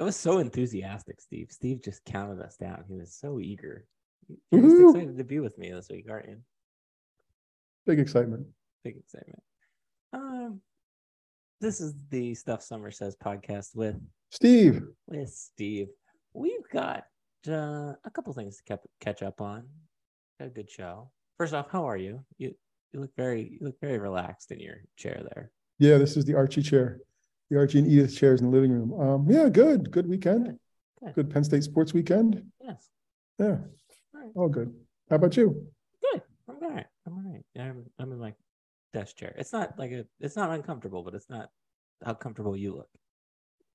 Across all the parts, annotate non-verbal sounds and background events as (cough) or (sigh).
That was so enthusiastic, Steve. Steve just counted us down. He was so eager. You're just excited to be with me this week, aren't you? Big excitement. Big excitement. Um, this is the Stuff Somers Says podcast with Steve, with Steve. We've got uh, a couple things to cap- catch up on. Got a good show. First off, how are you? You you look very you look very relaxed in your chair there. yeah, this is the Archie chair, the Archie and Edith chairs in the living room. Um, yeah, good, good weekend, Good. good Penn State sports weekend. Yes. Yeah, Right. all good. How about you? Good. I'm all right. I'm. I'm in my desk chair. It's not like a it's not uncomfortable, but it's not how comfortable you look.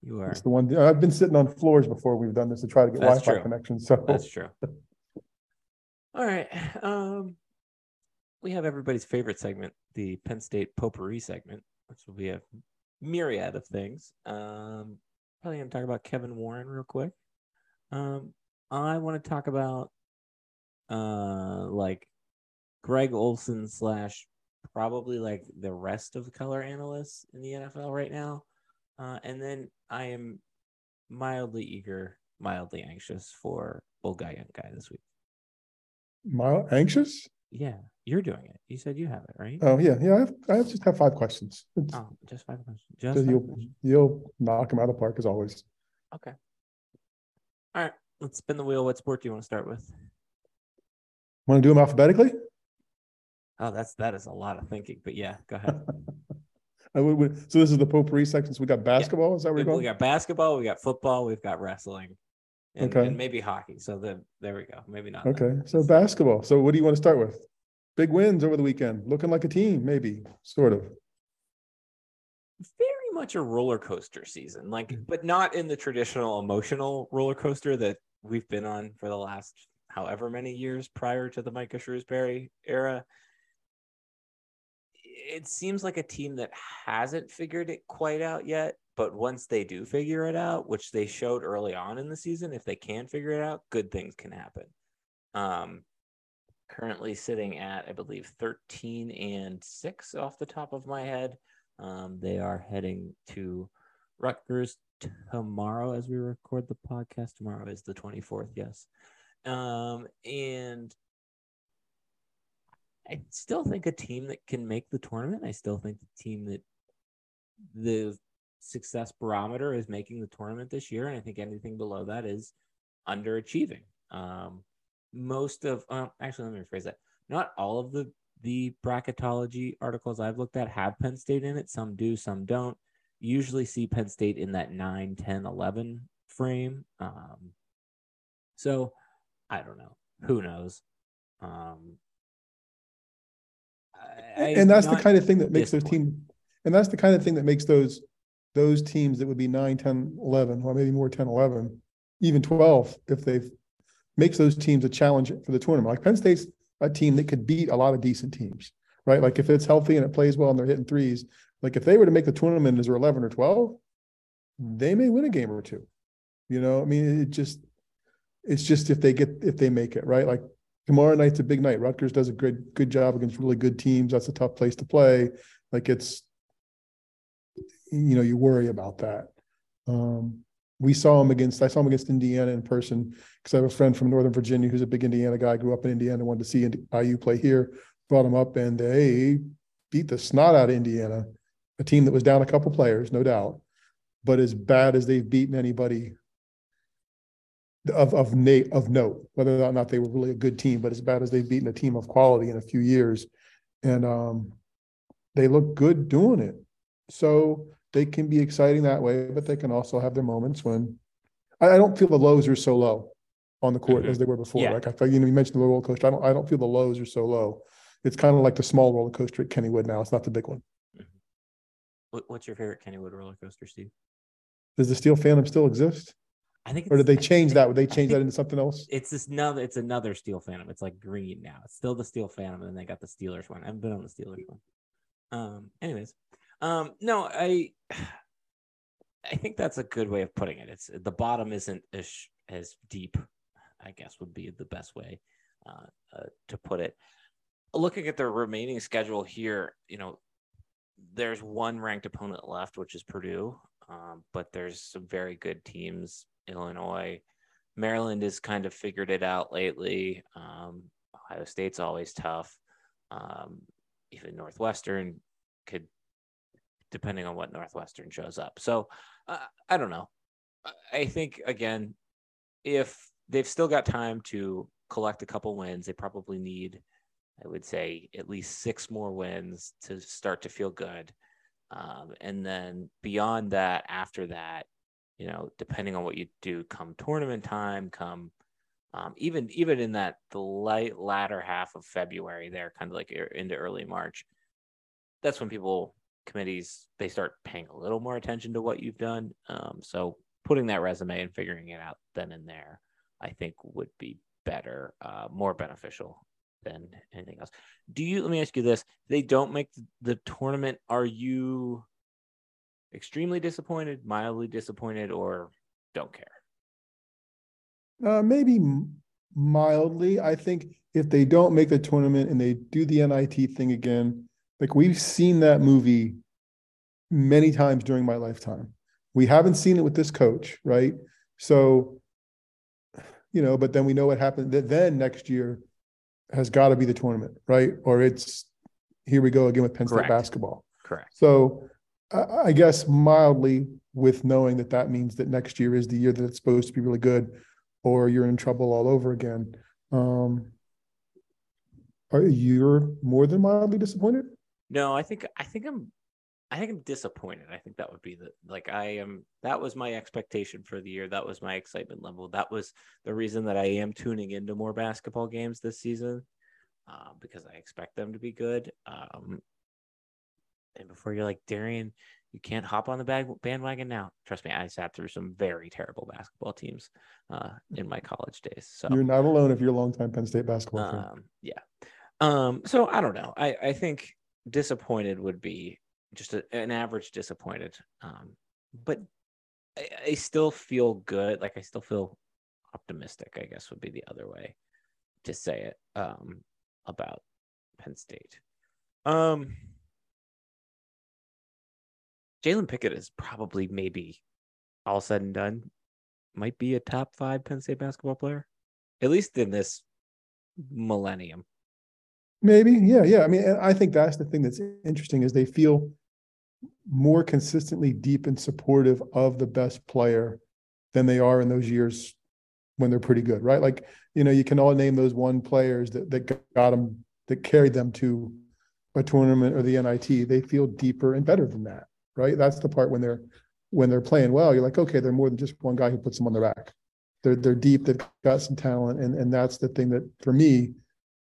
You are It's the one I've been sitting on floors before we've done this to try to get That's Wi-Fi true. connection. So that's true. (laughs) All right. Um we have everybody's favorite segment, the Penn State potpourri segment, which will be a myriad of things. Um probably gonna talk about Kevin Warren real quick. Um I want to talk about uh like Greg Olsen slash probably like the rest of color analysts in the NFL right now. Uh, and then I am mildly eager, mildly anxious for old guy, young guy this week. Mild, anxious? Yeah, you're doing it. You said you have it, right? Oh yeah, yeah. I have, I just have five questions. It's- oh, just five questions. Just so five you'll questions. you'll knock them out of the park as always. Okay. All right, let's spin the wheel. What sport do you want to start with? Want to do them alphabetically? Oh, that's that is a lot of thinking, but yeah, go ahead. (laughs) I would, would- so this is the potpourri section. So we got basketball. Is that where we, we're we got basketball, we got football, we've got wrestling, and, Okay. and maybe hockey. So the there we go. Maybe not. Okay, so basketball. So what do you want to start with? Big wins over the weekend, looking like a team, maybe, sort of. very much a roller coaster season, like, Mm. but not in the traditional emotional roller coaster that we've been on for the last however many years prior to the Micah Shrewsberry era. It seems like a team that hasn't figured it quite out yet, but once they do figure it out, which they showed early on in the season, if they can figure it out, good things can happen. Um, currently sitting at, I believe, 13 and 6 off the top of my head. Um, they are heading to Rutgers tomorrow as we record the podcast. Tomorrow is the 24th, yes. Um, and I still think a team that can make the tournament. I still think the team that the success barometer is making the tournament this year. And I think anything below that is underachieving. Um, most of, uh, actually, let me rephrase that. Not all of the the bracketology articles I've looked at have Penn State in it. Some do, some don't. Usually see Penn State in that 9, 10, 11 frame. Um, so I don't know. Who knows? Um, I- And that's the kind of thing that makes those disappointed. team, and that's the kind of thing that makes those, those teams that would be nine, 10, 11, or maybe more 10, 11, even twelve, if they've, makes those teams a challenge for the tournament. Like Penn State's a team that could beat a lot of decent teams, right? Like if it's healthy and it plays well and they're hitting threes, like if they were to make the tournament as they're eleven or twelve, they may win a game or two. You know, I mean, it just, it's just if they get, if they make it, right? Like tomorrow night's a big night. Rutgers does a good, good job against really good teams. That's a tough place to play. Like it's, you know, you worry about that. Um, we saw him against, I saw him against Indiana in person because I have a friend from Northern Virginia who's a big Indiana guy, grew up in Indiana, wanted to see IU play here, brought him up and they beat the snot out of Indiana, a team that was down a couple players, no doubt, but as bad as they've beaten anybody of, of Nate, of note, whether or not they were really a good team, but as bad as they've beaten a team of quality in a few years. And, um, they look good doing it. So they can be exciting that way, but they can also have their moments when I, I don't feel the lows are so low on the court as they were before. Yeah. Like I thought, you know, you mentioned the roller coaster. I don't, I don't feel the lows are so low. It's kind of like the small roller coaster at Kennywood now. It's not the big one. What's your favorite Kennywood roller coaster, Steve? Does the Steel Phantom still exist? I think Or did they change that? Would they change that into something else? It's this another. It's another Steel Phantom. It's like green now. It's still the Steel Phantom, and then they got the Steelers one. I haven't been on the Steelers one. Um. Anyways, um. No, I. (sighs) I think that's a good way of putting it. It's the bottom isn't as as deep. I guess would be the best way uh, uh, to put it. Looking at the remaining schedule here, you know, there's one ranked opponent left, which is Purdue. Um, but there's some very good teams. Illinois, Maryland has kind of figured it out lately. Um, Ohio State's always tough. Um, even Northwestern could, depending on what Northwestern shows up. So uh, I don't know. I- think again, if they've still got time to collect a couple wins, they probably need, I would say, at least six more wins to start to feel good. Um, and then beyond that, after that, you know, depending on what you do come tournament time, come um, even even in that the light latter half of February, there, kind of like into early March, that's when people committees they start paying a little more attention to what you've done. Um, so putting that resume and figuring it out then and there, I think would be better, uh, more beneficial than anything else. Do you? Let me ask you this: They don't make the tournament. Are you extremely disappointed, mildly disappointed, or don't care? Uh, maybe mildly. I think if they don't make the tournament and they do the NIT thing again, like we've seen that movie many times during my lifetime. We haven't seen it with this coach, right? So, you know, but then we know what happened. That then next year has got to be the tournament, right? Or it's here we go again with Penn State basketball. Correct. So I, guess mildly with knowing that that means that next year is the year that it's supposed to be really good, or you're in trouble all over again. Um, are you more than mildly disappointed? No, I think I think I'm I think I'm disappointed. I think that would be the like I am that was my expectation for the year. That was my excitement level. That was the reason that I am tuning into more basketball games this season. Uh, because I expect them to be good. Um, and before you're like Darian, you can't hop on the bag, bandwagon now. Trust me, I sat through some very terrible basketball teams uh, in my college days. So You're not alone if you're a longtime Penn State basketball fan. um, yeah. Um, so I don't know. I, I think disappointed would be just a, an average disappointed. Um, but I, I still feel good. Like I still feel optimistic, I guess would be the other way to say it. Um, about Penn State. Um, Jalen Pickett is probably maybe all said and done, might be a top five Penn State basketball player, at least in this millennium. Maybe, yeah, yeah. I mean, I think that's the thing that's interesting is they feel more consistently deep and supportive of the best player than they are in those years when they're pretty good, right? Like, you know, you can all name those one players that that got them that carried them to a tournament or the NIT. They feel deeper and better than that, right? That's the part when they're when they're playing well. You're like, okay, they're more than just one guy who puts them on their back. They're they're deep. They've got some talent, and and that's the thing that for me,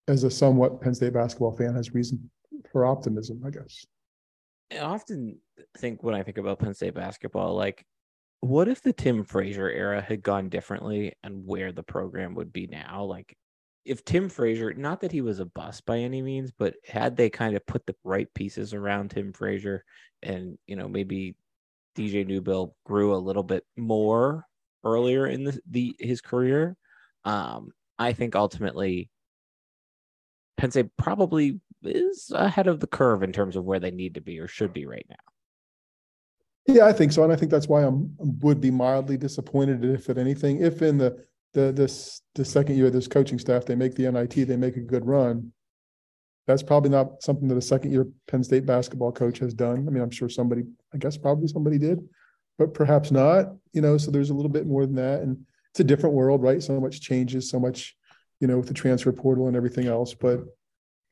as a somewhat Penn State basketball fan, has reason for optimism, I guess. I often think when I think about Penn State basketball, like, what if the Tim Frazier era had gone differently and where the program would be now? Like, if Tim Frazier, not that he was a bust by any means, but had they kind of put the right pieces around Tim Frazier and, you know, maybe DJ Newbill grew a little bit more earlier in the, the his career, um, I think ultimately Penn State probably is ahead of the curve in terms of where they need to be or should be right now. Yeah, I think so, and I think that's why I'm would be mildly disappointed if at anything, if in the the this the second year of this coaching staff they make the NIT, they make a good run. That's probably not something that a second year Penn State basketball coach has done. I mean, I'm sure somebody, I guess probably somebody did, but perhaps not. You know, so there's a little bit more than that, and it's a different world, right? So much changes, so much, you know, with the transfer portal and everything else. But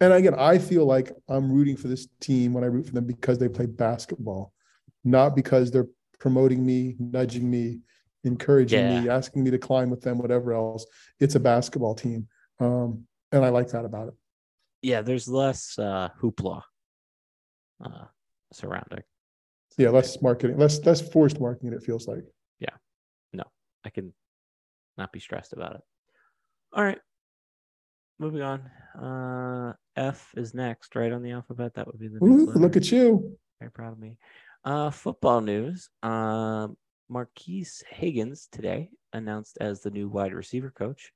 and again, I feel like I'm rooting for this team when I root for them because they play basketball not because they're promoting me, nudging me, encouraging me, asking me to climb with them, whatever else. It's a basketball team. Um, and I like that about it. Yeah, there's less uh, hoopla uh, surrounding. Yeah, less marketing, less less forced marketing, it feels like. Yeah, no, I can not be stressed about it. All right. Moving on. Uh, F is next, right on the alphabet. That would be the Ooh, look at you. Very proud of me. Uh, football news. Um, Marques Hagans today announced as the new wide receiver coach.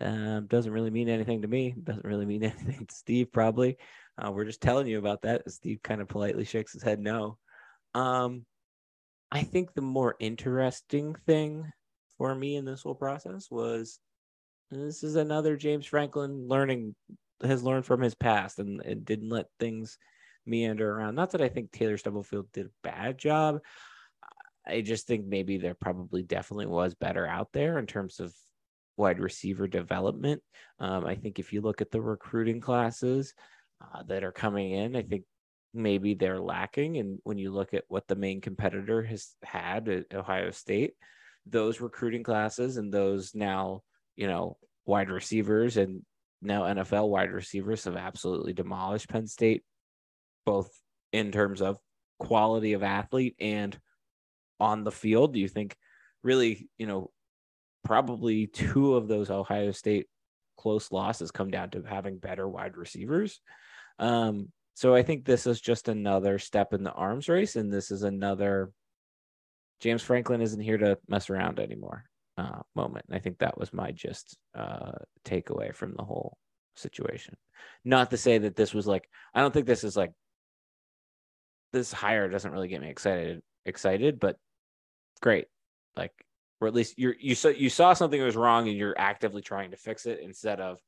Um, doesn't really mean anything to me. Doesn't really mean (laughs) anything to Steve, probably. Uh, we're just telling you about that. Steve kind of politely shakes his head no. Um, I think the more interesting thing for me in this whole process was this is another James Franklin learning has learned from his past and, and didn't let things meander around. Not that I think Taylor Stubblefield did a bad job. I just think maybe there probably definitely was better out there in terms of wide receiver development. Um, I think if you look at the recruiting classes uh, that are coming in, I think maybe they're lacking. And when you look at what the main competitor has had at Ohio State, those recruiting classes and those now, you know, wide receivers and now NFL wide receivers have absolutely demolished Penn State, both in terms of quality of athlete and on the field. Do you think really, you know, probably two of those Ohio State close losses come down to having better wide receivers? Um, so I think this is just another step in the arms race, and this is another James Franklin isn't here to mess around anymore uh, moment. And I think that was my just uh, takeaway from the whole situation. Not to say that this was like I don't think this is like this hire doesn't really get me excited excited, but great. Like, or at least you're you saw you saw something that was wrong and you're actively trying to fix it instead of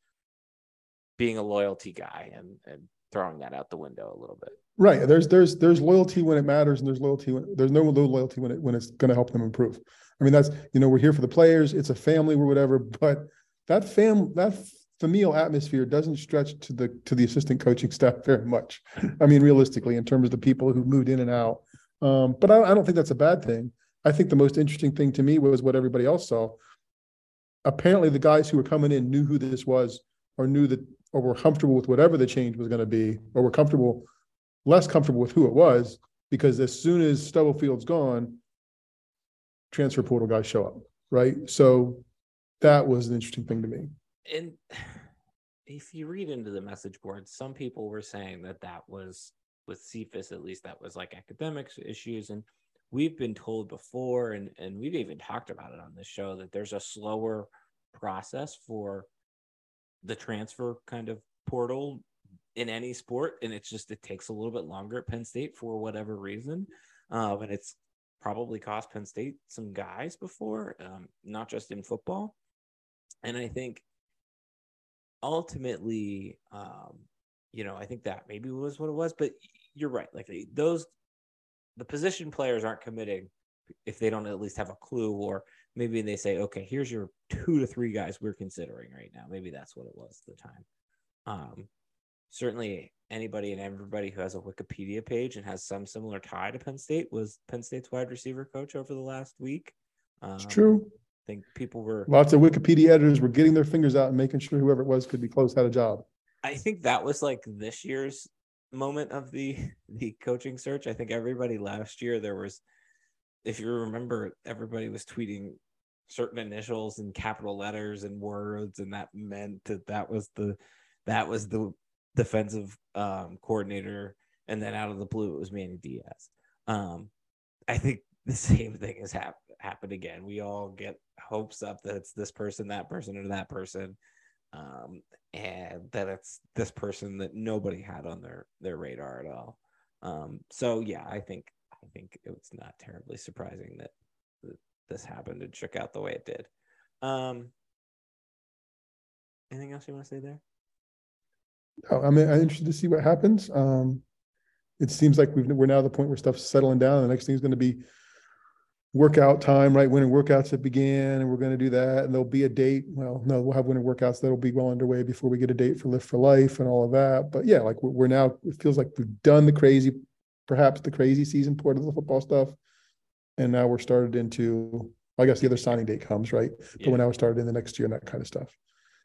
being a loyalty guy and and throwing that out the window a little bit. Right. There's there's there's loyalty when it matters, and there's loyalty when there's no loyalty when it when it's going to help them improve. I mean, that's you know we're here for the players. It's a family or whatever, but that fam that familial atmosphere doesn't stretch to the to the assistant coaching (laughs) staff very much. I mean, realistically, in terms of the people who moved in and out. Um, but I, I don't think that's a bad thing. I think the most interesting thing to me was what everybody else saw. Apparently, the guys who were coming in knew who this was, or knew that, or were comfortable with whatever the change was going to be, or were comfortable, less comfortable with who it was, because as soon as Stubblefield's gone, transfer portal guys show up, right? So that was an interesting thing to me. And (sighs) if you read into the message boards, some people were saying that that was with Cephas, at least that was like academics issues. And we've been told before, and, and we've even talked about it on this show, that there's a slower process for the transfer kind of portal in any sport. And it's just, it takes a little bit longer at Penn State for whatever reason. Um, and it's probably cost Penn State some guys before, um, not just in football. And I think ultimately, um, you know, I think that maybe was what it was, but you're right. Like those, the position players aren't committing if they don't at least have a clue, or maybe they say, okay, here's your two to three guys we're considering right now. Maybe that's what it was at the time. Um, certainly anybody and everybody who has a Wikipedia page and has some similar tie to Penn State was Penn State's wide receiver coach over the last week. Um, it's true. I think people were lots of Wikipedia editors were getting their fingers out and making sure whoever it was could be close had a job. I think that was like this year's moment of the (laughs) the coaching search. I think everybody last year there was, if you remember, everybody was tweeting certain initials and capital letters and words, and that meant that that was the that was the defensive um, coordinator, and then out of the blue, it was Manny Diaz. Um, I think (laughs) the same thing has hap- happened again. We all get hopes up that it's this person, that person, or that person, um, and that it's this person that nobody had on their their radar at all. Um, so yeah, I think I think it was not terribly surprising that, that this happened and shook out the way it did. Um, anything else you want to say there? I'm interested to see what happens. Um, it seems like we've, we're now at the point where stuff's settling down. The next thing is going to be workout time, right? Winter workouts have began, and we're going to do that. And there'll be a date. Well, no, we'll have winter workouts that'll be well underway before we get a date for Lift for Life and all of that. But yeah, like we're, we're now. It feels like we've done the crazy, perhaps the crazy season part of the football stuff, and now we're started into. I guess the other signing date comes right, yeah. but when I was started in the next year and that kind of stuff.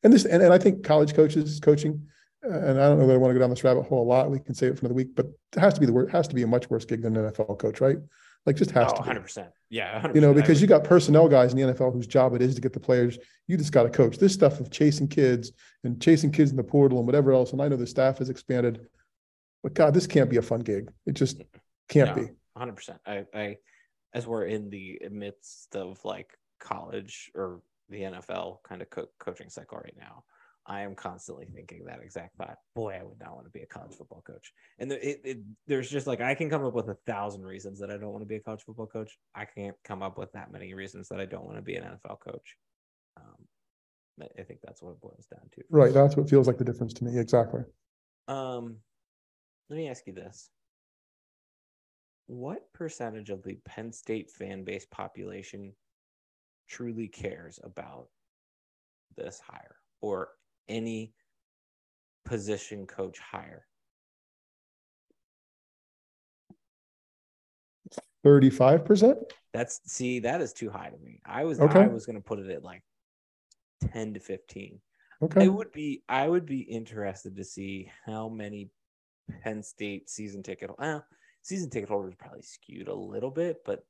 And this, and, and I think college coaches coaching uh, and I don't know that I want to go down this rabbit hole a lot. We can save it for another week, but it has to be the worst, has to be a much worse gig than an NFL coach, right? Like just has Oh, to be. 100%. Yeah. 100%. You know, because you got personnel guys in the NFL whose job it is to get the players. You just got to coach this stuff of chasing kids and chasing kids in the portal and whatever else. And I know the staff has expanded, but God, this can't be a fun gig. It just can't No. be. hundred percent. I, I, as we're in the midst of like college or the NFL kind of co- coaching cycle right now, I am constantly thinking that exact thought. Boy, I would not want to be a college football coach. And there, it, it, there's just like I can come up with a thousand reasons that I don't want to be a college football coach. I can't come up with that many reasons that I don't want to be an NFL coach. Um, I- I think that's what it boils down to. Right. That's what feels like the difference to me. Exactly. Um, let me ask you this. What percentage of the Penn State fan base population truly cares about this hire or any position coach hire? 35%. That's see, that is too high to me. I was Okay. I was gonna put it at like 10 to 15. Okay. I would be I would be interested to see how many Penn State season ticket uh, season ticket holders probably skewed a little bit, but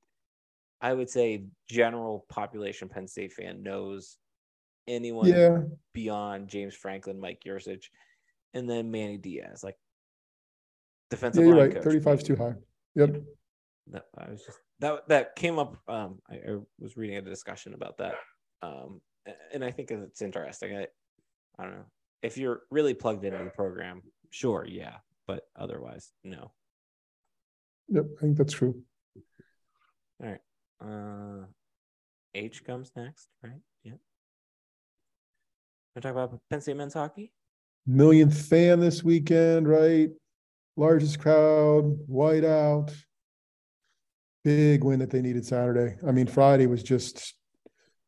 I would say general population Penn State fan knows anyone Yeah. beyond James Franklin, Mike Yurcich, and then Manny Diaz, like Yeah, defensive you're line right. coach. 35 is too high. Yep. That I was just that that came up. Um, I, I was reading a discussion about that. Um, and I think it's interesting. I, I don't know if you're really plugged into the program. Sure, yeah, but otherwise, no. Yep. I think that's true. All right. Uh, H comes next, right? We're talking about Penn State men's hockey. Millionth fan this weekend, right? Largest crowd, whiteout. Big win that they needed Saturday. I mean, Friday was just,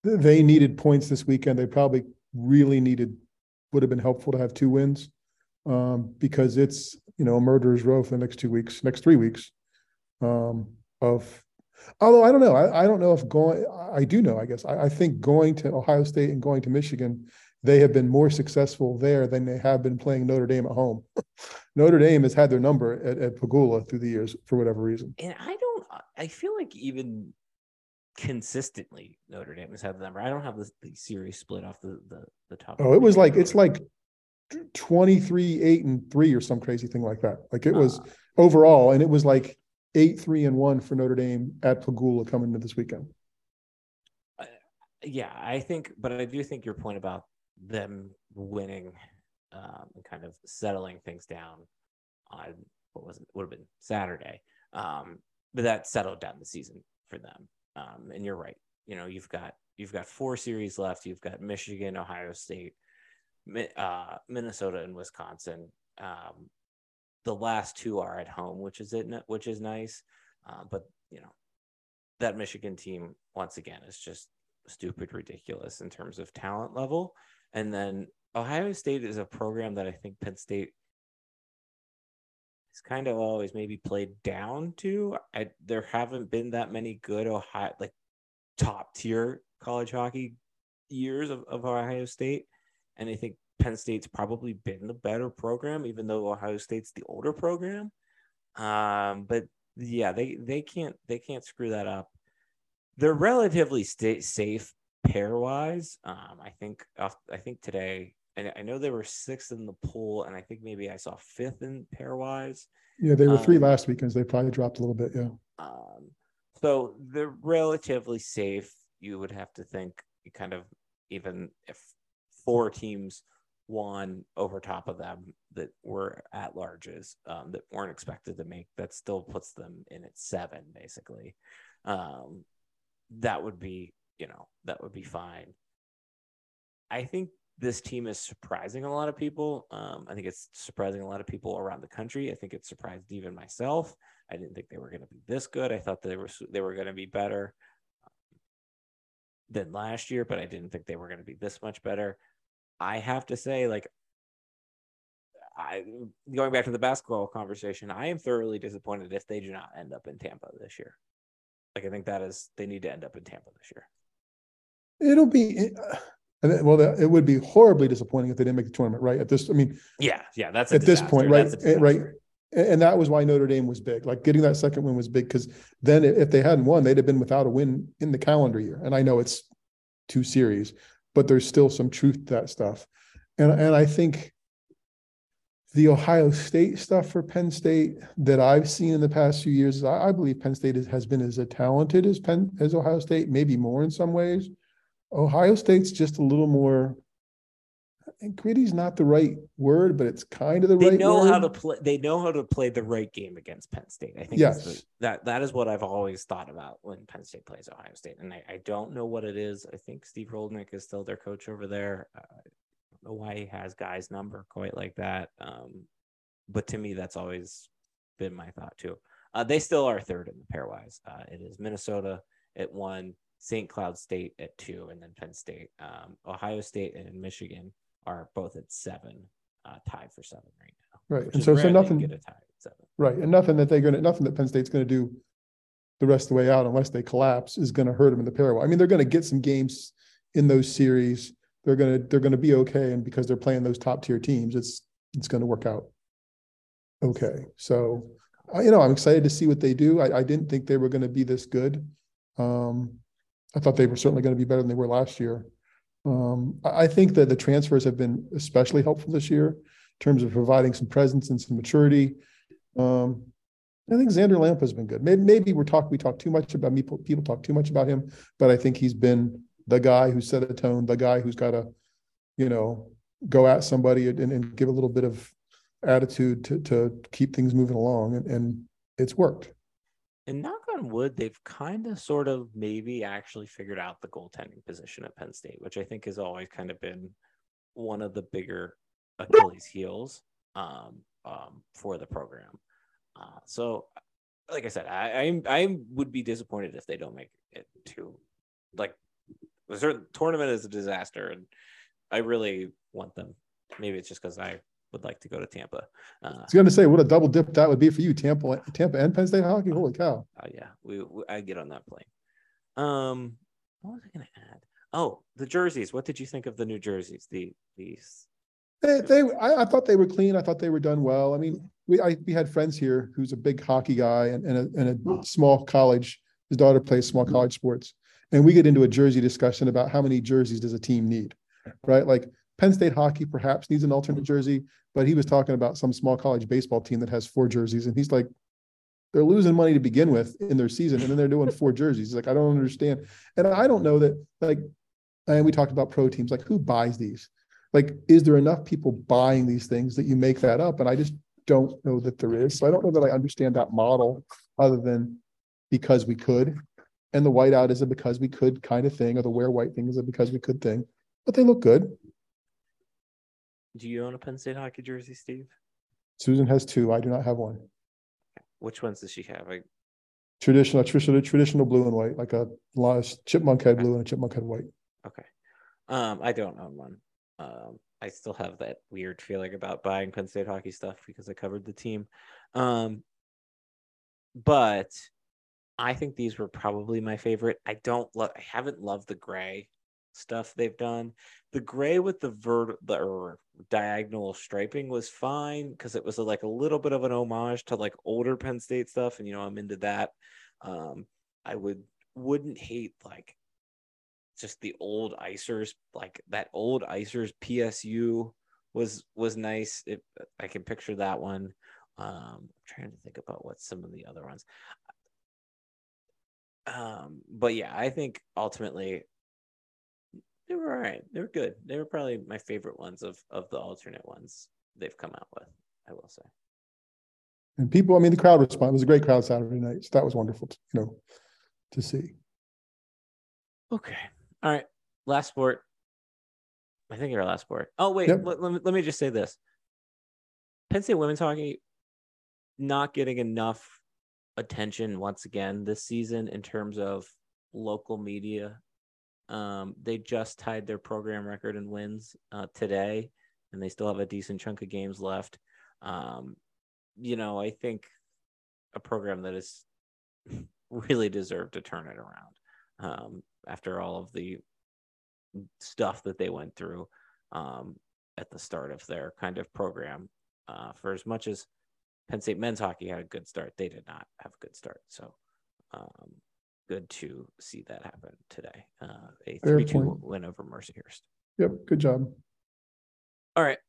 they needed points this weekend. They probably really needed, would have been helpful to have two wins. Um, because it's, you know, a murderer's row for the next two weeks, next three weeks. Um, of, although I don't know, I, I don't know if going, I- I do know, I guess. I, I think going to Ohio State and going to Michigan they have been more successful there than they have been playing Notre Dame at home. Notre Dame has had their number at, at Pegula through the years for whatever reason. And I don't. I feel like even consistently Notre Dame has had the number. I don't have the, the series split off the the, the top. Oh, it was like, it's like 23, eight and three or some crazy thing like that. Like it was Uh, overall, and it was like eight, three and one for Notre Dame at Pegula coming into this weekend. yeah, I think, but I do think your point about them winning um, and kind of settling things down on what was would have been Saturday, um, but that settled down the season for them. Um, and you're right. You know, you've got you've got four series left. You've got Michigan, Ohio State, uh, Minnesota, and Wisconsin. Um, the last two are at home, which is it, which is nice. Uh, but you know, that Michigan team once again is just stupid ridiculous in terms of talent level. And then Ohio State is a program that I think Penn State has kind of always maybe played down to. I, there haven't been that many good Ohio like top tier college hockey years of, of Ohio State. And I think Penn State's probably been the better program, even though Ohio State's the older program. Um, but yeah, they they can't they can't screw that up. They're relatively sta- safe pair wise. Um, I think I think today, and I know they were sixth in the pool, and I think maybe I saw fifth in pair wise. Yeah, they were three Um, last weekends. They probably dropped a little bit. Yeah. Um, so they're relatively safe. You would have to think, kind of, even if four teams won over top of them that were at larges um, that weren't expected to make, that still puts them in at seven, basically. Um, that would be, you know, that would be fine. I think this team is surprising a lot of people. Um, I think it's surprising a lot of people around the country. I think it surprised even myself. I didn't think they were going to be this good. I thought they were they were going to be better than last year, but I didn't think they were going to be this much better. I have to say, like, I going back to the basketball conversation, I am thoroughly disappointed if they do not end up in Tampa this year. Like, I think that is they need to end up in Tampa this year. It'll be, and then- well, it would be horribly disappointing if they didn't make the tournament, right? At this, I mean, Yeah, yeah, that's at this point, right? Eh, Right. And, that was why Notre Dame was big. Like getting that second win was big because then if they hadn't won, they'd have been without a win in the calendar year. And I know it's two series, but there's still some truth to that stuff. And, and I think the Ohio State stuff for Penn State that I've seen in the past few years, is I, I believe Penn State is- has been as talented as Penn, as Ohio State, maybe more in some ways. Ohio State's just a little more, and gritty's not the right word, but it's kind of the They right know how to play. They know how to play the right game against Penn State. I think Yes. the, that that is what I've always thought about when Penn State plays Ohio State, and I, I don't know what it is. I think Steve Rohlik is still their coach over there. Uh, I don't know why he has guys number quite like that. Um, but to me, that's always been my thought too. Uh, they still are third in the pairwise. Uh, it is Minnesota at one, St. Cloud State at two, and then Penn State. Um, Ohio State and Michigan are both at seven, uh, tied for seven right now. Right, and so, so nothing, get a tie at seven. right, and nothing that they're gonna, nothing that Penn State's gonna do the rest of the way out unless they collapse is gonna hurt them in the pairwise. I mean, they're gonna get some games in those series. They're gonna, they're gonna be okay, and because they're playing those top tier teams, it's, it's gonna work out. Okay, so, you know, I'm excited to see what they do. I, I didn't think they were gonna be this good. Um, I thought they were certainly gonna be better than they were last year. Um, I, think that the transfers have been especially helpful this year in terms of providing some presence and some maturity. Um, I think Xander Lamp has been good. Maybe, maybe we're talking, we talk too much about me, people talk too much about him, but I think he's been the guy who set a tone, the guy who's got to, you know, go at somebody and, and give a little bit of attitude to, to keep things moving along and, and it's worked. And knock on wood, they've kind of sort of maybe actually figured out the goaltending position at Penn State, which I think has always kind of been one of the bigger Achilles heels um, um, for the program. Uh, so, like I said, I, I I would be disappointed if they don't make it to like the certain tournament is a disaster, and I really want them. Maybe it's just because I would like to go to Tampa. Uh, I was gonna say, what a double dip that would be for you, Tampa, Tampa and Penn State hockey. Holy cow. Oh yeah, we, we I get on that plane. Um, what was I gonna add? Oh, the jerseys. What did you think of the new jerseys? The these. They, they, I, I thought they were clean. I thought they were done well. I mean, we, I, we had friends here who's a big hockey guy and, and a, and a small college. His daughter plays small college sports. And we get into a jersey discussion about how many jerseys does a team need, right? Like Penn State hockey perhaps needs an alternate jersey, but he was talking about some small college baseball team that has four jerseys. And he's like, they're losing money to begin with in their season. And then they're doing four jerseys. He's like, I don't understand. And I don't know that like, and we talked about pro teams, like who buys these? like is there enough people buying these things that you make that up and i just don't know that there is so i don't know that i understand that model other than because we could and the whiteout is a because we could kind of thing or the wear white thing is a because we could thing but they look good Do you own a Penn State hockey jersey, Steve? susan has two i do not have one Which ones does she have? I, traditional traditional traditional blue and white like a lot of chipmunk head blue and a chipmunk head white okay. Um, I don't own one. Um, I still have that weird feeling about buying Penn State hockey stuff because I covered the team. Um, but I think these were probably my favorite. I don't love. I haven't loved the gray stuff they've done. The gray with the vert or diagonal striping was fine because it was a, like a little bit of an homage to like older Penn State stuff, and you know I'm into that. Um, I would wouldn't hate like just the old icers like that old icers psu was was nice it, i can picture that one um i'm trying to think about what some of the other ones um but yeah i think ultimately they were all right. They were good. They were probably my favorite ones of of the alternate ones they've come out with i will say. And people i mean the crowd response it was a great crowd saturday night so that was wonderful to, you know to see. Okay. All right. Last sport. I think our last sport. Oh wait. Yep. let, let, me, let me just say this. Penn state women's hockey not getting enough attention once again this season in terms of local media um, they just tied their program record in wins uh, today and they still have a decent chunk of games left um, you know i think a program that is (laughs) really deserved to turn it around um, after all of the stuff that they went through um, at the start of their kind of program. Uh, for as much as Penn State men's hockey had a good start. They did not have a good start. So um, good to see that happen today. Uh, a Fair 3 2 point. win over Mercyhurst. Yep, good job. All right.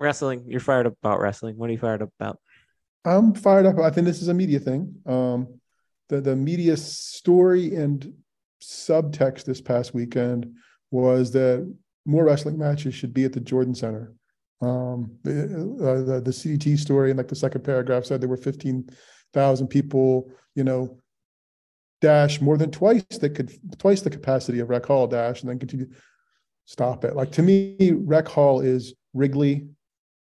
Wrestling. You're fired up about wrestling. What are you fired up about? I'm fired up. I think this is a media thing. Um, the the media story and subtext this past weekend was that more wrestling matches should be at the Jordan Center. Um, the, uh, the the CDT story and like the second paragraph said there were fifteen thousand people. You know, dash more than twice that could twice the capacity of Rec Hall dash and then continue. Stop it. Like to me, Rec Hall is Wrigley.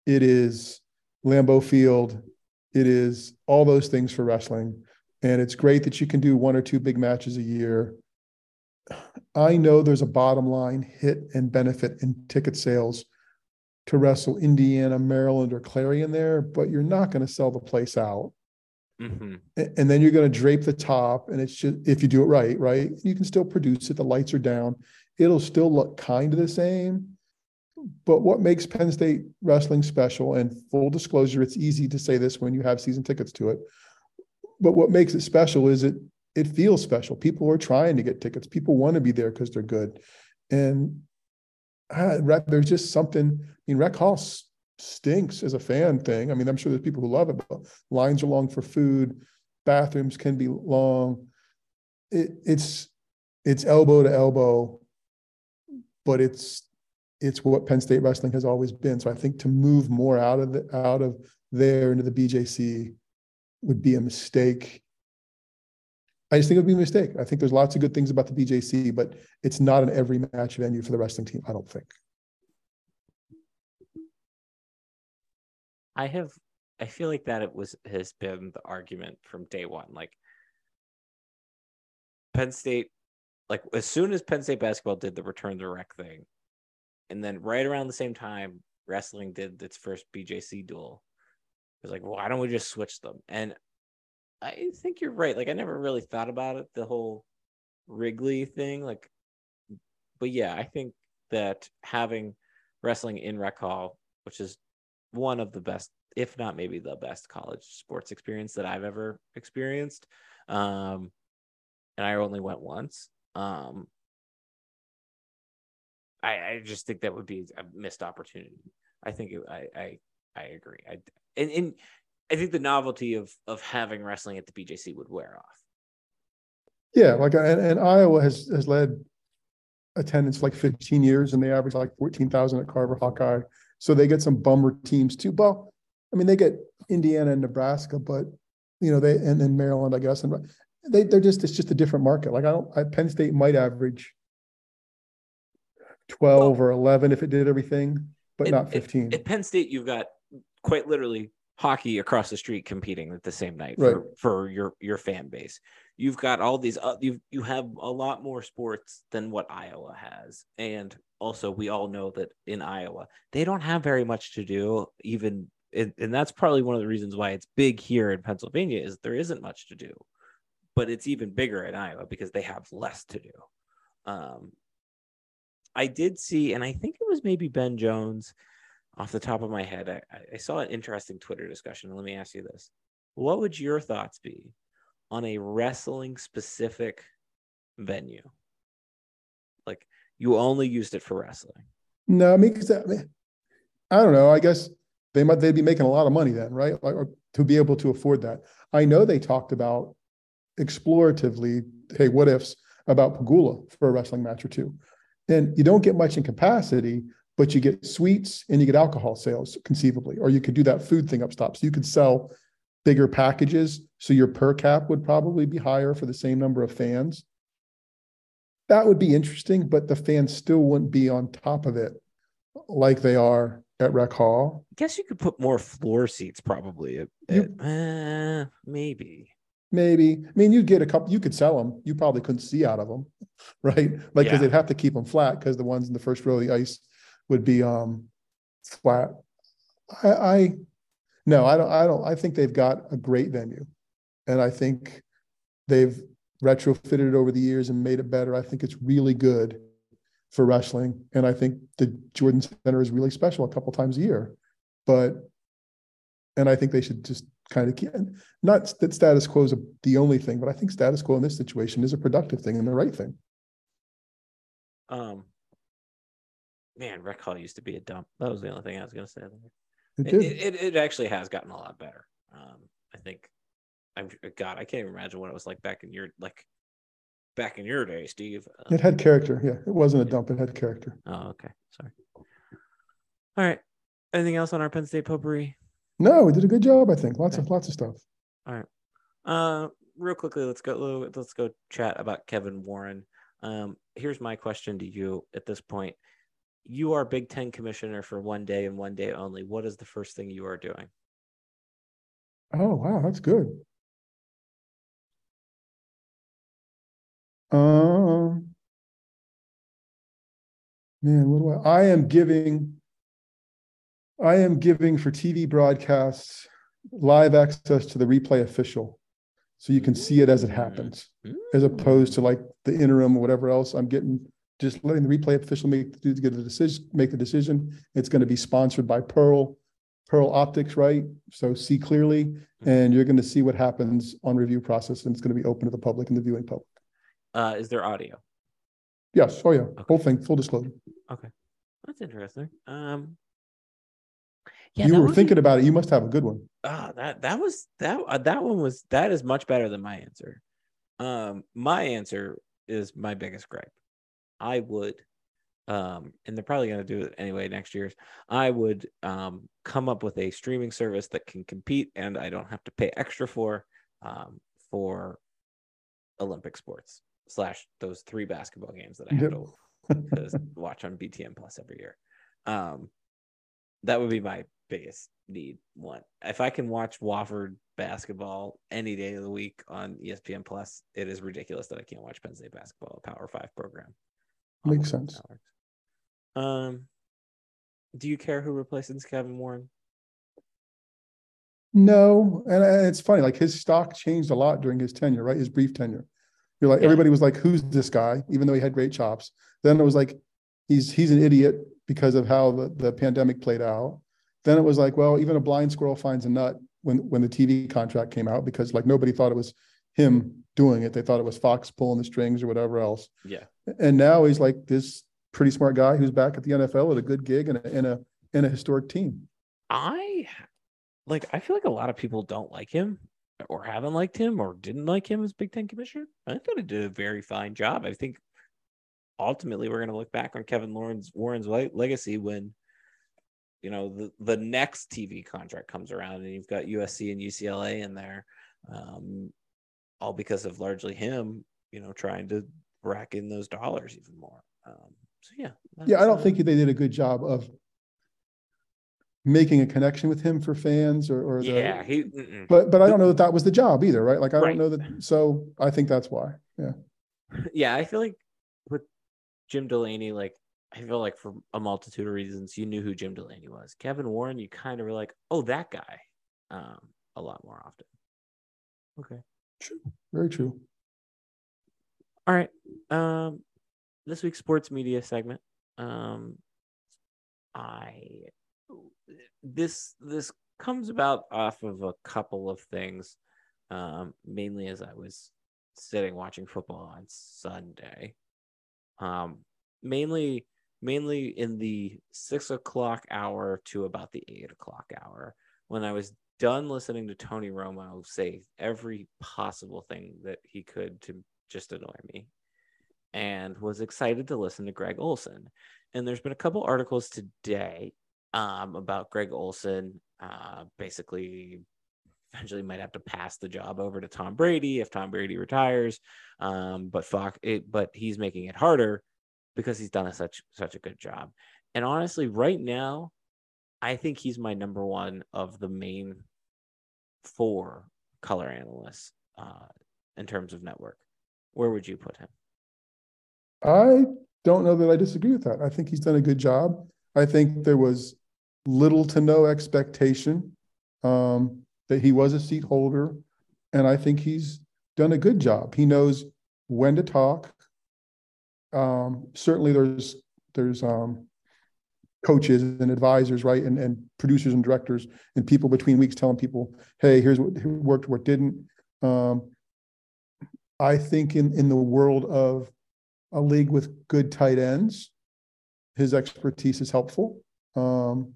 It is Lambeau Field. It is all those things for wrestling. And it's great that you can do one or two big matches a year. I know there's a bottom line hit and benefit in ticket sales to wrestle Indiana, Maryland, or Clarion there, but you're not going to sell the place out. Mm-hmm. And then you're going to drape the top, and it's just if you do it right, right, you can still produce it. The lights are down. It'll still look kind of the same. But what makes Penn State wrestling special, and full disclosure, it's easy to say this when you have season tickets to it. But what makes it special is it it feels special. People are trying to get tickets. People want to be there because they're good. And rec, there's just something. I mean, Rec Hall s- stinks as a fan thing. I mean, I'm sure there's people who love it, but lines are long for food. Bathrooms can be long. It, it's it's elbow to elbow, but it's it's what Penn State wrestling has always been. So I think to move more out of the out of there into the BJC would be a mistake. I just think it would be a mistake. I think there's lots of good things about the BJC, but it's not an every match venue for the wrestling team. I don't think. I have I feel like that it was has been the argument from day one. Like Penn State, like as soon as Penn State basketball did the return to rec thing, and then right around the same time, wrestling did its first BJC duel. It was like, well, why don't we just switch them? And I think you're right. Like I never really thought about it, the whole Wrigley thing. Like, but yeah, I think that having wrestling in rec hall, which is one of the best, if not maybe the best college sports experience that I've ever experienced. Um, and I only went once. Um, I, I just think that would be a missed opportunity. I think it, I, I, I agree. I, and, and I think the novelty of, of having wrestling at the BJC would wear off. Yeah, like and, and Iowa has has led attendance for like 15 years, and they average like 14,000 at Carver Hawkeye. So they get some bummer teams too. Well, I mean, they get Indiana and Nebraska, but you know they and then Maryland, I guess, and they they're just it's just a different market. Like I don't, I, Penn State might average 12 or 11 if it did everything, but not and 15. At Penn State, you've got quite literally hockey across the street competing at the same night Right. for, for your your fan base. You've got all these uh, you you have a lot more sports than what Iowa has, and also we all know that in Iowa they don't have very much to do. Even and, and that's probably one of the reasons why it's big here in Pennsylvania is there isn't much to do, but it's even bigger in Iowa because they have less to do. Um, I did see, and I think it was maybe Ben Jones off the top of my head, I, I saw an interesting Twitter discussion. Let me ask you this. What would your thoughts be on a wrestling specific venue? Like you only used it for wrestling. No, I mean, because I, I don't know. I guess they might they'd be making a lot of money then, right? Like, to be able to afford that. I know they talked about exploratively, hey, what ifs about Pegula for a wrestling match or two. And you don't get much in capacity, but you get sweets and you get alcohol sales conceivably, or you could do that food thing up top. So you could sell bigger packages. So your per cap would probably be higher for the same number of fans. That would be interesting, but the fans still wouldn't be on top of it like they are at Rec Hall. I guess you could put more floor seats probably. At, You- eh, maybe. Maybe. I mean, you'd get a couple, you could sell them. You probably couldn't see out of them, (laughs) right? Like, Yeah. because they'd have to keep them flat because the ones in the first row of the ice would be um flat. I, I, no, I don't, I don't, I think they've got a great venue. And I think they've retrofitted it over the years and made it better. I think it's really good for wrestling. And I think the Jordan Center is really special a couple times a year. But And I think they should just kind of not that status quo is the only thing, but I think status quo in this situation is a productive thing and the right thing. Um, man, Rec Hall used to be a dump. That was the only thing I was going to say. It It, it, it, actually has gotten a lot better. Um, I think, I'm God, I can't even imagine what it was like back in your like back in your day, Steve. Uh, It had character. Yeah, it wasn't a dump. It had character. oh, okay, sorry. All right. Anything else on our Penn State potpourri? No, we did a good job. I think lots of lots of stuff. All right. Uh, real quickly, let's go. Let's go chat about Kevin Warren. Um, here's my question to you at this point. You are Big Ten commissioner for one day and one day only. What is the first thing you are doing? Oh wow, that's good. Um, man, what do I? I am giving. I am giving for TV broadcasts live access to the replay official, so you can see it as it happens, as opposed to like the interim or whatever else. I'm getting just letting the replay official make do get the decision, make the decision. It's going to be sponsored by Pearl, Pearl Optics, right? So see clearly, and you're going to see what happens on review process, and it's going to be open to the public and the viewing public. Uh, is there audio? Yes. Oh yeah. Okay. Whole thing, full disclosure. Okay, that's interesting. Um, yeah, you were would be- thinking about it. You must have a good one. Ah, that that was that uh, that one was that is much better than my answer. Um, my answer is my biggest gripe. I would, um, and they're probably going to do it anyway next year. I would um come up with a streaming service that can compete, and I don't have to pay extra for, um, for Olympic sports slash those three basketball games that I have Yep. (laughs) to to (laughs) watch on BTN Plus every year. Um, that would be my biggest need. One, if I can watch Wofford basketball any day of the week on ESPN Plus, it is ridiculous that I can't watch Penn State basketball, a Power Five program. Makes one of those sense. Um, do you care who replaces Kevin Warren? No, and and it's funny. Like his stock changed a lot during his tenure, right? His brief tenure. You're like Yeah. everybody was like, "Who's this guy?" Even though he had great chops. Then it was like, "He's he's an idiot because of how the, the pandemic played out." Then it was like, "Well, even a blind squirrel finds a nut." When when the TV contract came out, because like nobody thought it was him doing it. They thought it was Fox pulling the strings or whatever else. Yeah, And now he's like this pretty smart guy who's back at the NFL with a good gig and a, and a, and a historic team. I like. I feel like a lot of people don't like him, or haven't liked him, or didn't like him as Big Ten commissioner. I thought he did a very fine job. I think ultimately we're going to look back on Kevin Lawrence Warren's le- legacy when you know the the next TV contract comes around and you've got USC and UCLA in there, um, all because of largely him, you know, trying to rack in those dollars even more. Um, so yeah, Yeah, I don't uh, think they did a good job of making a connection with him for fans or, or the, Yeah, he. mm-mm. but, but I don't know that that was the job either, right? Like, I Right. don't know that. So I think that's why. Yeah. (laughs) yeah, I feel like with Jim Delaney, like I feel like for a multitude of reasons, you knew who Jim Delaney was. Kevin Warren, you kind of were like, oh, that guy, um, a lot more often. Okay. True. Very true. All right. Um, this week's sports media segment. Um, I this this comes about off of a couple of things. Um, mainly as I was sitting watching football on Sunday. Um, mainly mainly in the six o'clock hour to about the eight o'clock hour when I was done listening to Tony Romo say every possible thing that he could to just annoy me and was excited to listen to Greg Olsen. And there's been a couple articles today um, about Greg Olsen uh, basically eventually might have to pass the job over to Tom Brady if Tom Brady retires. Um, but fuck it, but he's making it harder because he's done a such such a good job. And honestly, right now, I think he's my number one of the main four color analysts uh, in terms of network. Where would you put him? I don't know that I disagree with that. I think he's done a good job. I think there was little to no expectation um, that he was a seat holder, and I think he's done a good job. He knows when to talk. Um, certainly, there's there's um, coaches and advisors, right? And, and producers and directors and people between weeks telling people, hey, here's what worked, what didn't. Um, I think in, in the world of a league with good tight ends, his expertise is helpful. Um,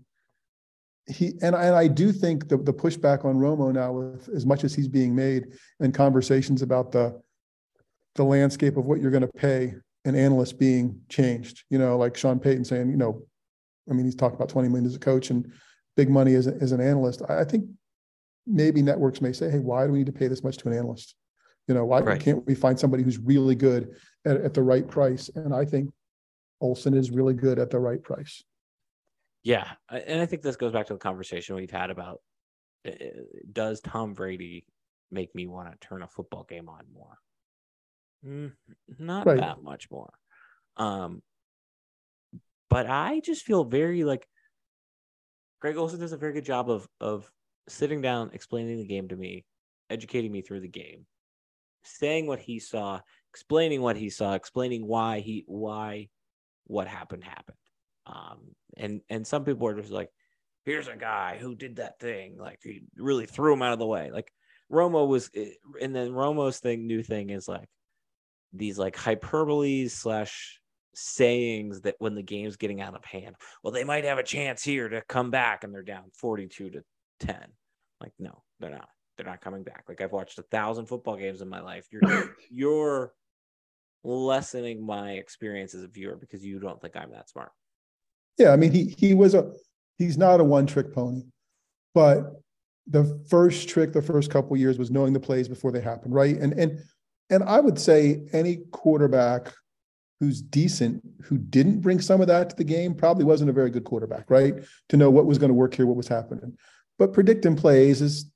he and, and I do think the, the pushback on Romo now, with as much as he's being made, and conversations about the the landscape of what you're going to pay an analyst being changed. You know, like Sean Payton saying, you know, I mean, he's talked about 20 million as a coach and big money as, a, as an analyst. I, I think maybe networks may say, hey, why do we need to pay this much to an analyst? You know, why right. can't we find somebody who's really good at, at the right price? And I think Olsen is really good at the right price. Yeah, and I think this goes back to the conversation we've had about uh, does Tom Brady make me want to turn a football game on more? Mm, not right. that much more. Um, but I just feel very like Greg Olsen does a very good job of of sitting down, explaining the game to me, educating me through the game, saying what he saw, explaining what he saw, explaining why he why what happened happened. Um, and and some people are just like, here's a guy who did that thing, like he really threw him out of the way. Like Romo was, eh, and then Romo's thing, new thing is like these like hyperboles slash sayings that when the game's getting out of hand, well, they might have a chance here to come back and they're down 42 to 10. Like, no, they're not. They're not coming back. Like I've watched a thousand football games in my life. You're you're lessening my experience as a viewer because you don't think I'm that smart. Yeah, I mean he he was a he's not a one trick pony, but the first trick the first couple years was knowing the plays before they happened, right? And and and I would say any quarterback who's decent who didn't bring some of that to the game probably wasn't a very good quarterback, right? To know what was going to work here, what was happening. But predicting plays is